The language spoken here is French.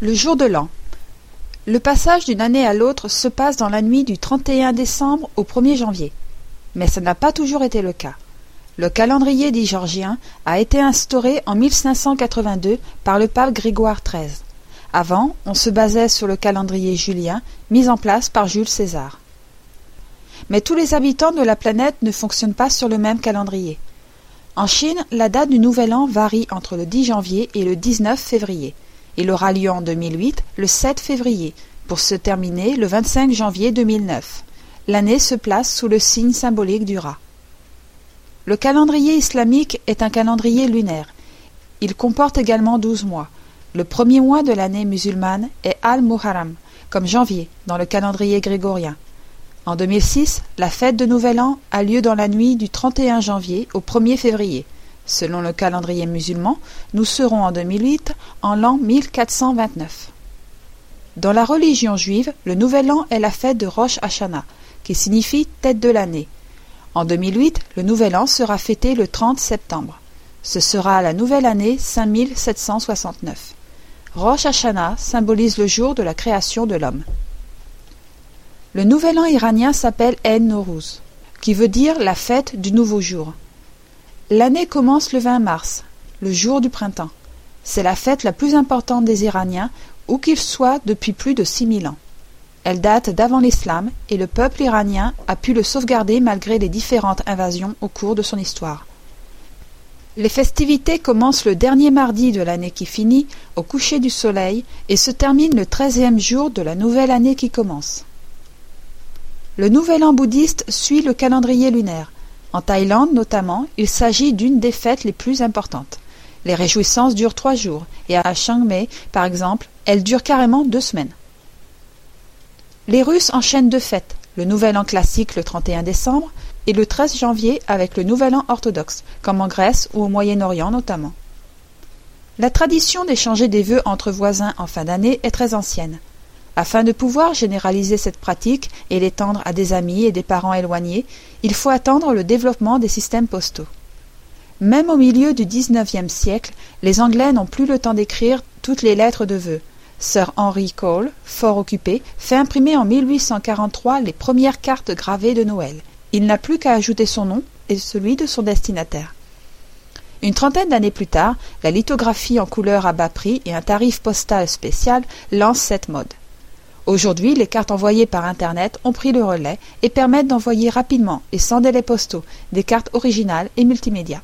Le jour de l'an. Le passage d'une année à l'autre se passe dans la nuit du 31 décembre au 1er janvier. Mais ça n'a pas toujours été le cas. Le calendrier dit georgien a été instauré en 1582 par le pape Grégoire XIII. Avant, on se basait sur le calendrier julien mis en place par Jules César. Mais tous les habitants de la planète ne fonctionnent pas sur le même calendrier. En Chine, la date du Nouvel An varie entre le 10 janvier et le 19 février. Il aura lieu en 2008, le 7 février, pour se terminer le 25 janvier 2009. L'année se place sous le signe symbolique du rat. Le calendrier islamique est un calendrier lunaire. Il comporte également douze mois. Le premier mois de l'année musulmane est Al-Muharram, comme janvier, dans le calendrier grégorien. En 2006, la fête de Nouvel An a lieu dans la nuit du 31 janvier au 1er février. Selon le calendrier musulman, nous serons en 2008 en l'an 1429. Dans la religion juive, le Nouvel An est la fête de Rosh Hashanah, qui signifie tête de l'année. En 2008, le Nouvel An sera fêté le 30 septembre. Ce sera la nouvelle année 5769. Rosh Hashanah symbolise le jour de la création de l'homme. Le Nouvel An iranien s'appelle En Nowruz, qui veut dire la fête du nouveau jour. L'année commence le 20 mars, le jour du printemps. C'est la fête la plus importante des Iraniens, où qu'ils soient depuis plus de six mille ans. Elle date d'avant l'islam et le peuple iranien a pu le sauvegarder malgré les différentes invasions au cours de son histoire. Les festivités commencent le dernier mardi de l'année qui finit, au coucher du soleil, et se terminent le treizième jour de la nouvelle année qui commence. Le nouvel an bouddhiste suit le calendrier lunaire. En Thaïlande notamment, il s'agit d'une des fêtes les plus importantes. Les réjouissances durent trois jours, et à Chiang Mai, par exemple, elles durent carrément deux semaines. Les Russes enchaînent deux fêtes, le Nouvel An classique le 31 décembre et le 13 janvier avec le Nouvel An orthodoxe, comme en Grèce ou au Moyen-Orient notamment. La tradition d'échanger des vœux entre voisins en fin d'année est très ancienne. Afin de pouvoir généraliser cette pratique et l'étendre à des amis et des parents éloignés, il faut attendre le développement des systèmes postaux. Même au milieu du XIXe siècle, les Anglais n'ont plus le temps d'écrire toutes les lettres de vœux. Sir Henry Cole, fort occupé, fait imprimer en 1843 les premières cartes gravées de Noël. Il n'a plus qu'à ajouter son nom et celui de son destinataire. Une trentaine d'années plus tard, la lithographie en couleur à bas prix et un tarif postal spécial lancent cette mode. Aujourd'hui, les cartes envoyées par Internet ont pris le relais et permettent d'envoyer rapidement et sans délai postaux des cartes originales et multimédia.